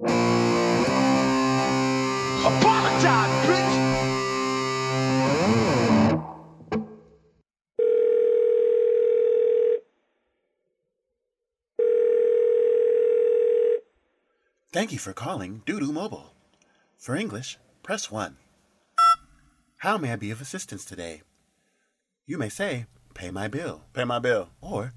Apologize, bitch! Thank you for calling Doodoo Mobile. For English, press 1. How may I be of assistance today? You may say, pay my bill, Pay my bill. or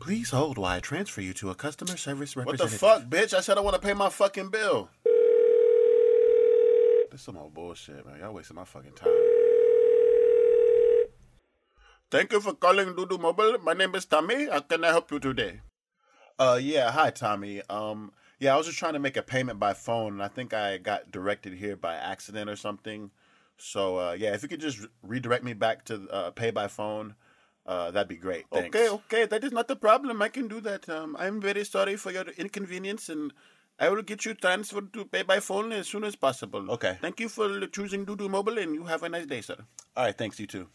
please hold while I transfer you to a customer service representative. What the fuck, bitch? I said I want to pay my fucking bill. This some old bullshit, man. Y'all wasting my fucking time. Thank you for calling Dudu Mobile. My name is Tommy. How can I help you today? Uh, yeah. Hi, Tommy. Um, yeah, I was just trying to make a payment by phone, and I think I got directed here by accident or something. So, uh, yeah, if you could just redirect me back to uh, pay by phone, uh, that'd be great. Thanks. Okay, okay, that is not a problem. I can do that. Um, I'm very sorry for your inconvenience, and I will get you transferred to pay by phone as soon as possible. Okay. Thank you for choosing Dudu Mobile, and you have a nice day, sir. All right, thanks, you too.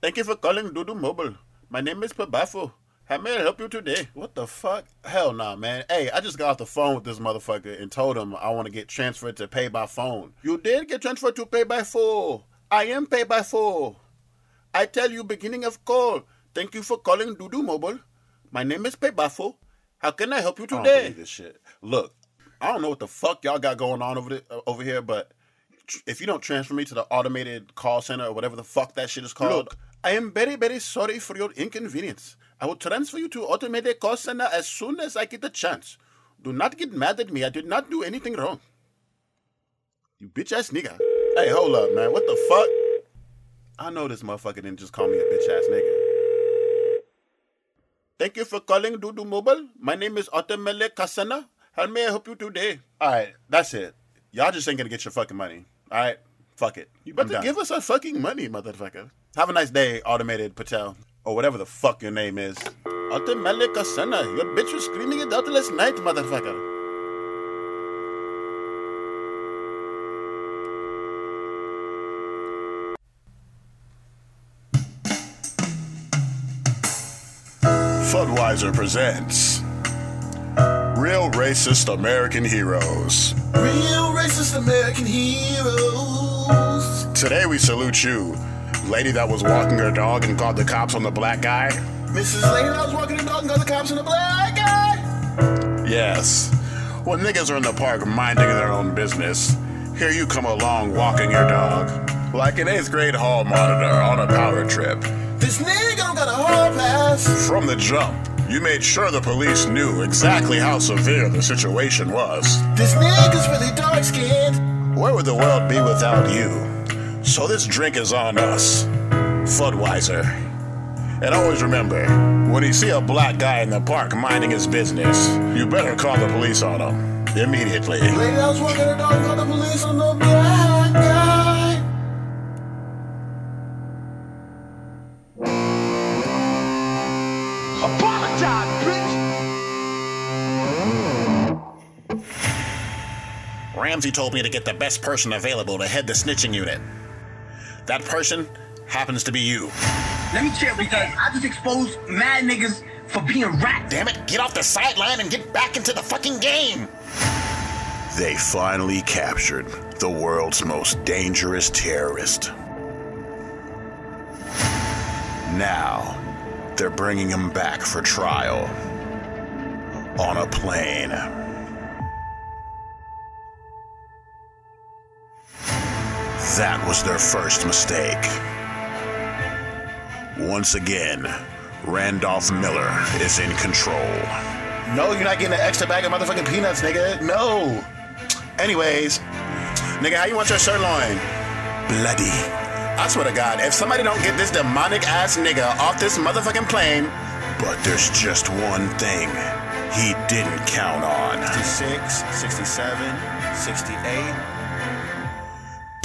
Thank you for calling Dudu Mobile. My name is Pabafo. How may I help you today? What the fuck? Hell nah, man. Hey, I just got off the phone with this motherfucker and told him I want to get transferred to pay by phone. You did get transferred to pay by phone. I am pay by phone. I tell you beginning of call. Thank you for calling Dudu Mobile. My name is Pebafo. How can I help you I today? believe this shit. Look, I don't know what the fuck y'all got going on over the, uh, over here, but if you don't transfer me to the automated call center or whatever the fuck that shit is called, Look, I am very, very sorry for your inconvenience. I will transfer you to automated call center as soon as I get the chance. Do not get mad at me. I did not do anything wrong. You bitch ass nigga. hey, hold up, man. What the fuck? I know this motherfucker didn't just call me a bitch ass nigga. Thank you for calling Dudu Mobile. My name is Otemele Kasana. How may I help you today? All right, that's it. Y'all just ain't gonna get your fucking money. All right, fuck it. You better give us our fucking money, motherfucker. Have a nice day, automated Patel, or whatever the fuck your name is. Otemele Kasana. Your bitch was screaming it out last night, motherfucker. Budweiser presents Real Racist American Heroes. Real racist American heroes. Today we salute you, lady that was walking her dog and called the cops on the black guy. Mrs. Lady, that was walking her dog and got the cops on the black guy. Yes, when niggas are in the park minding their own business, here you come along walking your dog. Like an eighth grade hall monitor on a power trip. This nigga don't got a hall pass. From the jump, you made sure the police knew exactly how severe the situation was. This nigga's really dark skinned. Where would the world be without you? So this drink is on us. Budweiser. And always remember, when you see a black guy in the park minding his business, you better call the police on him. Immediately. Lady, I was walking the dog and called the police on the black guy. Apologize, bitch! Ramsey told me to get the best person available to head the snitching unit. That person happens to be you. Let me chill because I just exposed mad niggas for being rats. Damn it, get off the sideline and get back into the fucking game! They finally captured the world's most dangerous terrorist. Now, they're bringing him back for trial on a plane. That was their first mistake. Once again, Randolph Miller is in control. No, you're not getting an extra bag of motherfucking peanuts, nigga. No. Anyways, nigga, how you want your sirloin? Bloody. I swear to God, if somebody don't get this demonic ass nigga off this motherfucking plane, But there's just one thing he didn't count on 66, 67, 68.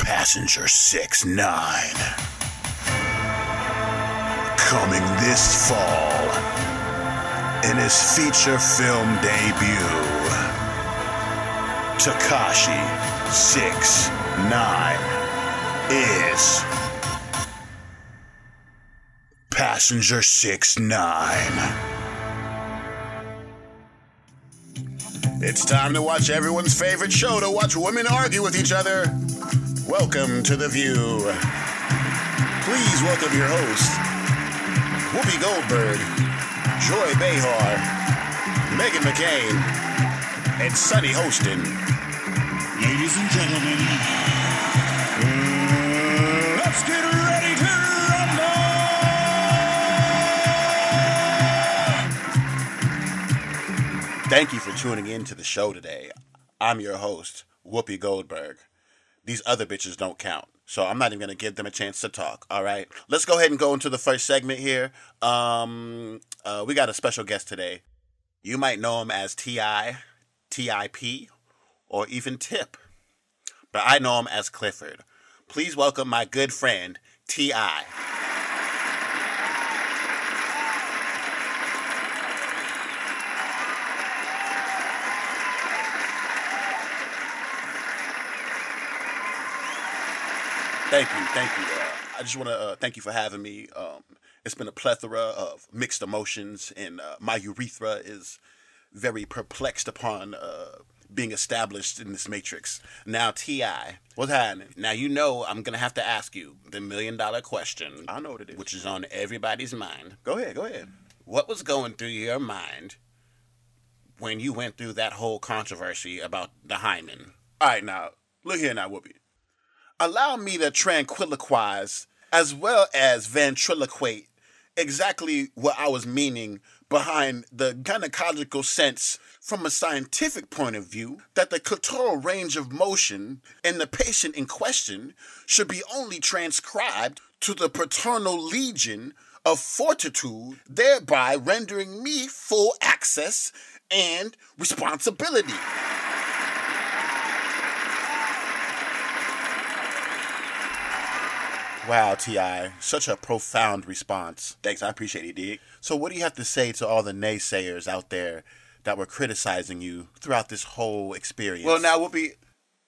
Passenger 6 9. Coming this fall in his feature film debut. Tekashi 6 9 is Passenger 6 9. It's time to watch everyone's favorite show to watch women argue with each other. Welcome to The View. Please welcome your hosts Whoopi Goldberg, Joy Behar, Meghan McCain, and Sunny Hostin. Ladies and gentlemen, Mm, Let's get ready to rumble! Thank you for tuning in to the show today. I'm your host, Whoopi Goldberg. These other bitches don't count, so I'm not even gonna give them a chance to talk. All right, let's go ahead and go into the first segment here. Um, uh, we got a special guest today. You might know him as T.I., Tip, or even Tip, but I know him as Clifford. Please welcome my good friend Ti. Thank you, thank you. Uh, I just want to uh, thank you for having me. Um, it's been a plethora of mixed emotions, and uh, my urethra is very perplexed upon uh, being established in this matrix. Now, T.I., what's happening? Now you know I'm gonna have to ask you the million dollar question. I know what it is. which is on everybody's mind. Go ahead, go ahead. What was going through your mind when you went through that whole controversy about the hymen? All right, now look here, now Whoopi. Allow me to tranquilize as well as ventriloquate exactly what I was meaning behind the gynecological sense from a scientific point of view that the clitoral range of motion in the patient in question should be only transcribed to the paternal legion of fortitude, thereby rendering me full access and responsibility. Wow, T.I., such a profound response. Thanks, I appreciate it, dig. So, what do you have to say to all the naysayers out there that were criticizing you throughout this whole experience? Well, now, Whoopi,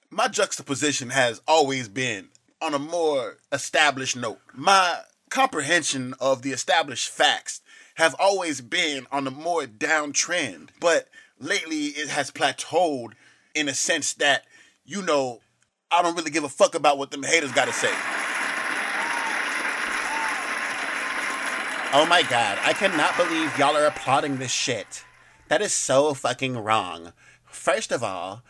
my juxtaposition has always been on a more established note. My comprehension of the established facts have always been on a more downtrend, but lately it has plateaued in a sense that, you know, I don't really give a fuck about what them haters got to say. Oh my god, I cannot believe y'all are applauding this shit. That is so fucking wrong. First of all,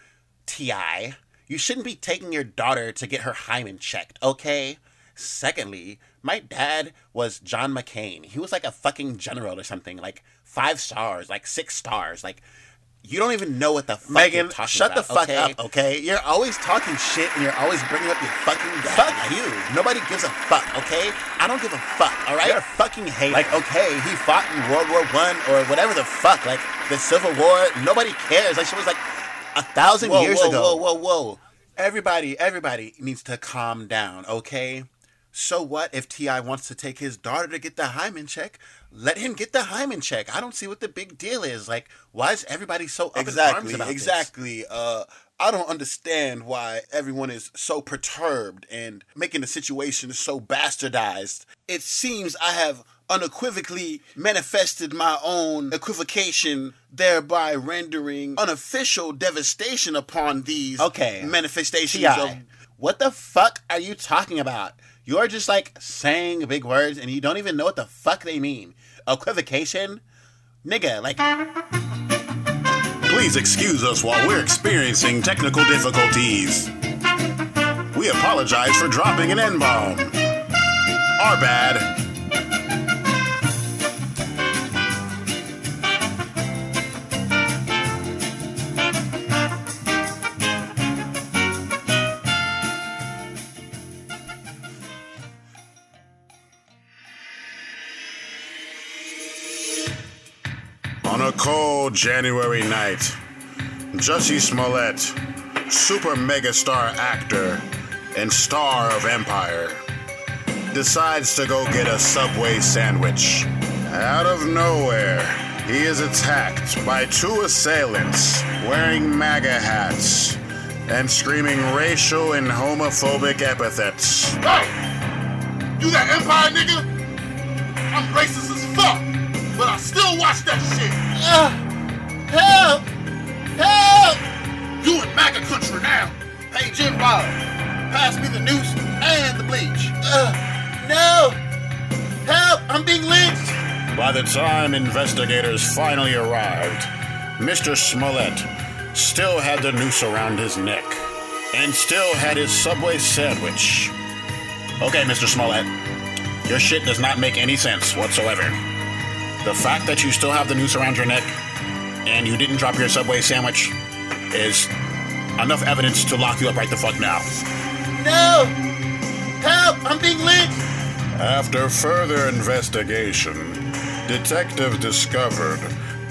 T.I., you shouldn't be taking your daughter to get her hymen checked, okay? Secondly, my dad was John McCain. He was like a fucking general or something, like five stars, like six stars. Like, you don't even know what the fuck Meghan, shut about, the fuck okay? up, okay? You're always talking shit and you're always bringing up your fucking dad. Fuck you. Nobody gives a fuck, okay? I don't give a fuck, alright? You're a fucking hater. Like, okay, he fought in World War One or whatever the fuck, like the Civil War. Nobody cares. Like she was like a thousand whoa, years whoa, ago. Whoa, whoa, whoa. Everybody, everybody needs to calm down, okay? So what if T.I. wants to take his daughter to get the hymen check? Let him get the hymen check. I don't see what the big deal is. Like, why is everybody so up in arms exactly, about this? exactly. Uh, I don't understand why everyone is so perturbed and making the situation so bastardized. It seems I have unequivocally manifested my own equivocation, thereby rendering unofficial devastation upon these Okay. manifestations T.I., of what the fuck are you talking about? You're just like saying big words and you don't even know what the fuck they mean. Equivocation? Nigga, like, Please excuse us while we're experiencing technical difficulties. We apologize for dropping an N bomb. Our bad. January night, Jussie Smollett, super megastar actor and star of Empire, decides to go get a Subway sandwich. Out of nowhere, he is attacked by two assailants wearing MAGA hats and screaming racial and homophobic epithets. Hey! You that Empire nigga? I'm racist as fuck, but I still watch that shit. Uh, help! Help! You in MAGA country now. Hey, Jim Bob, pass me the noose and the bleach. Uh, no! Help! I'm being lynched! By the time investigators finally arrived, Mr. Smollett still had the noose around his neck and still had his Subway sandwich. Okay, Mr. Smollett, your shit does not make any sense whatsoever. The fact that you still have the noose around your neck and you didn't drop your Subway sandwich is enough evidence to lock you up right the fuck now. No! Help! I'm being lynched! After further investigation, detectives discovered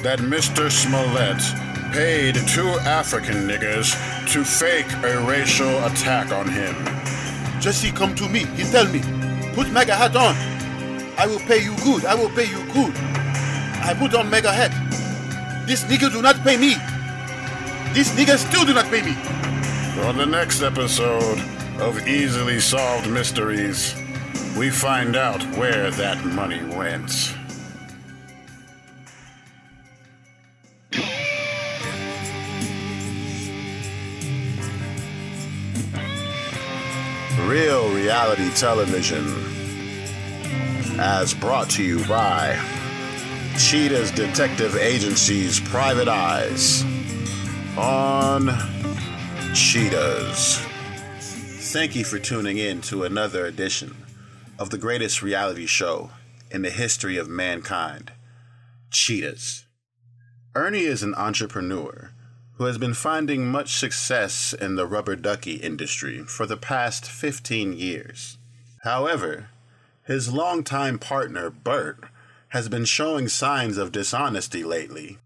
that Mr. Smollett paid two African niggas to fake a racial attack on him. Jesse come to me. He tell me, put mega hat on. I will pay you good. I will pay you good. I put on mega hat. This nigga do not pay me. This nigga still do not pay me. On the next episode of Easily Solved Mysteries, we find out where that money went. Real reality television, as brought to you by Cheetah's Detective Agency's Private Eyes on Cheetahs. Thank you for tuning in to another edition of the greatest reality show in the history of mankind, Cheetahs. Ernie is an entrepreneur who has been finding much success in the rubber ducky industry for the past 15 years. However, his longtime partner, Bert, has been showing signs of dishonesty lately.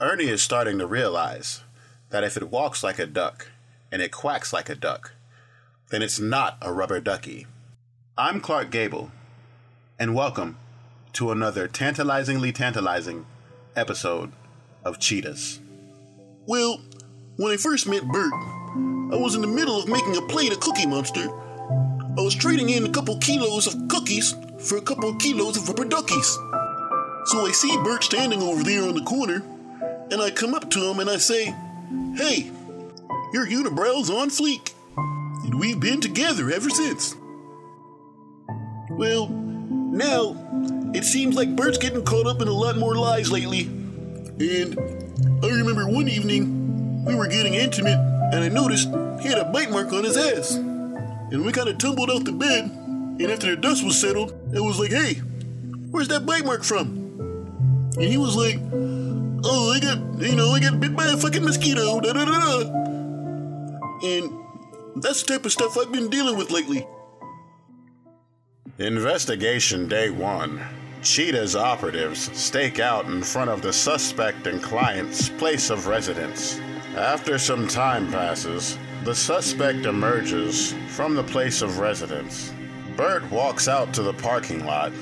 Ernie is starting to realize that if it walks like a duck and it quacks like a duck, then it's not a rubber ducky. I'm Clark Gable, and welcome to another tantalizingly tantalizing episode of Cheetahs. Well, when I first met Bert, I was in the middle of making a plate of Cookie Monster. I was trading in a couple kilos of cookies for a couple kilos of rubber duckies. So I see Bert standing over there on the corner, and I come up to him and I say, Hey, your unibrow's on fleek, and we've been together ever since. Well, now it seems like Bert's getting caught up in a lot more lies lately, and I remember one evening we were getting intimate and I noticed he had a bite mark on his ass. And we kind of tumbled out the bed, and after the dust was settled, I was like, hey, where's that bite mark from? And he was like, oh, I got, you know, I got bit by a fucking mosquito, da da da da. And that's the type of stuff I've been dealing with lately. Investigation Day 1. Cheetah's operatives stake out in front of the suspect and client's place of residence. After some time passes, the suspect emerges from the place of residence. Bert walks out to the parking lot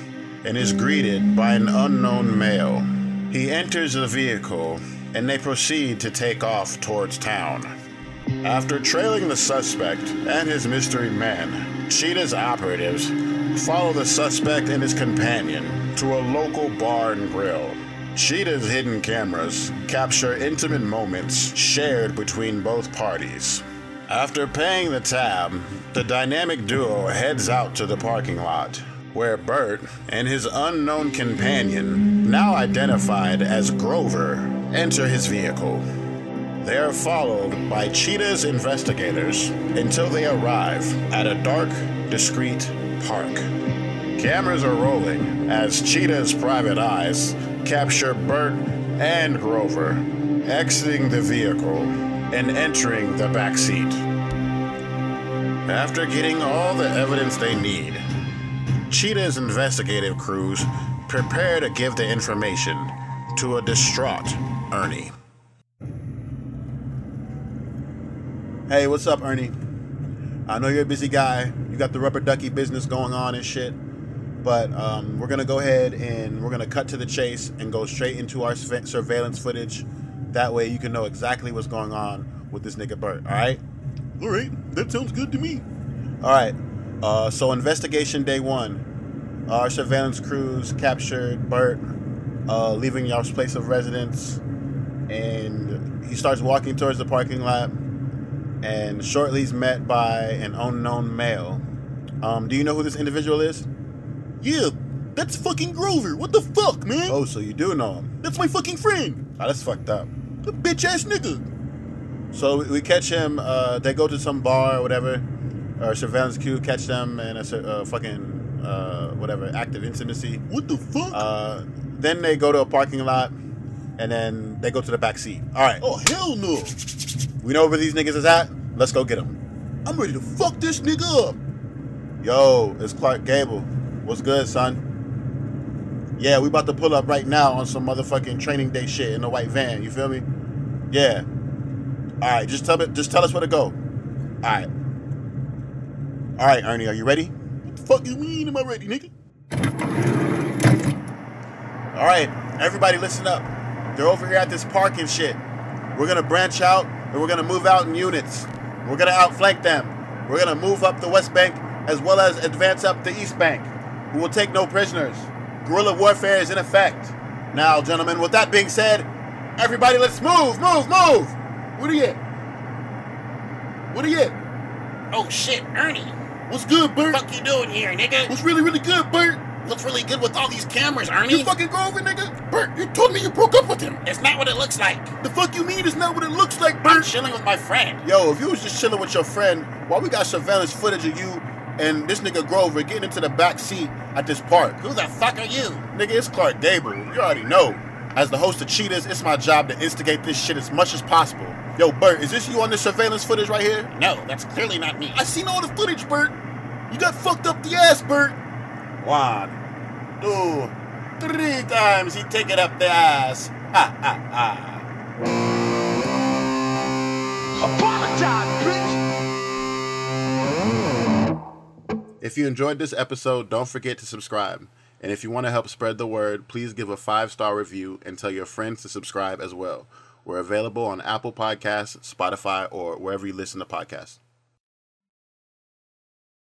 and is greeted by an unknown male. He enters the vehicle and they proceed to take off towards town. After trailing the suspect and his mystery man, Cheetah's operatives follow the suspect and his companion to a local bar and grill. Cheetah's hidden cameras capture intimate moments shared between both parties. After paying the tab, the dynamic duo heads out to the parking lot, where Bert and his unknown companion, now identified as Grover, enter his vehicle. They are followed by Cheetah's investigators until they arrive at a dark, discreet park. Cameras are rolling as Cheetah's private eyes capture Bert and Grover exiting the vehicle and entering the back seat. After getting all the evidence they need, Cheetah's investigative crews prepare to give the information to a distraught Ernie. Hey, what's up, Ernie? I know you're a busy guy. You got the rubber ducky business going on and shit. But um, we're gonna go ahead and we're gonna cut to the chase and go straight into our surveillance footage. That way, you can know exactly what's going on with this nigga Bert. All right? All right, that sounds good to me. All right. Uh, so investigation day one. Our surveillance crews captured Bert, uh, leaving y'all's place of residence, and he starts walking towards the parking lot. And shortly, he's met by an unknown male. Um, do you know who this individual is? Yeah, that's fucking Grover. What the fuck, man? Oh, so you do know him? That's my fucking friend. Oh, that's fucked up. The bitch ass nigga. So we- we catch him. Uh, they go to some bar or whatever. Our surveillance crew catch them in a uh, fucking uh, whatever active intimacy. What the fuck? Uh, then they go to a parking lot, and then they go to the back seat. All right, oh hell no. we know where these niggas is at. Let's go get them. I'm ready to fuck this nigga up. Yo, it's Clark Gable. What's good, son? Yeah, we about to pull up right now on some motherfucking training day shit in a white van. You feel me? Yeah. All right, just tell me, just tell us where to go. All right. All right, Ernie, are you ready? What the fuck you mean am I ready, nigga? All right, everybody, listen up. They're over here at this park and shit. We're gonna branch out and we're gonna move out in units. We're gonna outflank them. We're gonna move up the West Bank as well as advance up the East Bank. We will take no prisoners. Guerrilla warfare is in effect. Now, gentlemen, with that being said, everybody, let's move, move, move. What are you at? What are you? Oh shit, Ernie. What's good, Bert? What fuck you doing here, nigga? What's really, really good, Bert? Looks really good with all these cameras, Ernie. You fucking Grover, nigga? Bert, you told me you broke up with him. It's not what it looks like. The fuck you mean it's not what it looks like, Bert? I'm chilling with my friend. Yo, if you was just chilling with your friend, why we got surveillance footage of you and this nigga Grover getting into the back seat at this park? Who the fuck are you? Nigga, it's Clark Gable. You already know. As the host of Cheetahs, it's my job to instigate this shit as much as possible. Yo, Bert, is this you on the surveillance footage right here? No, that's clearly not me. I seen all the footage, Bert. You got fucked up the ass, Bert. One, two, three times he take it up the ass. Ha ha ha. Apologize, bitch. If you enjoyed this episode, don't forget to subscribe. And if you want to help spread the word, please give a five star review and tell your friends to subscribe as well. We're available on Apple Podcasts, Spotify, or wherever you listen to podcasts.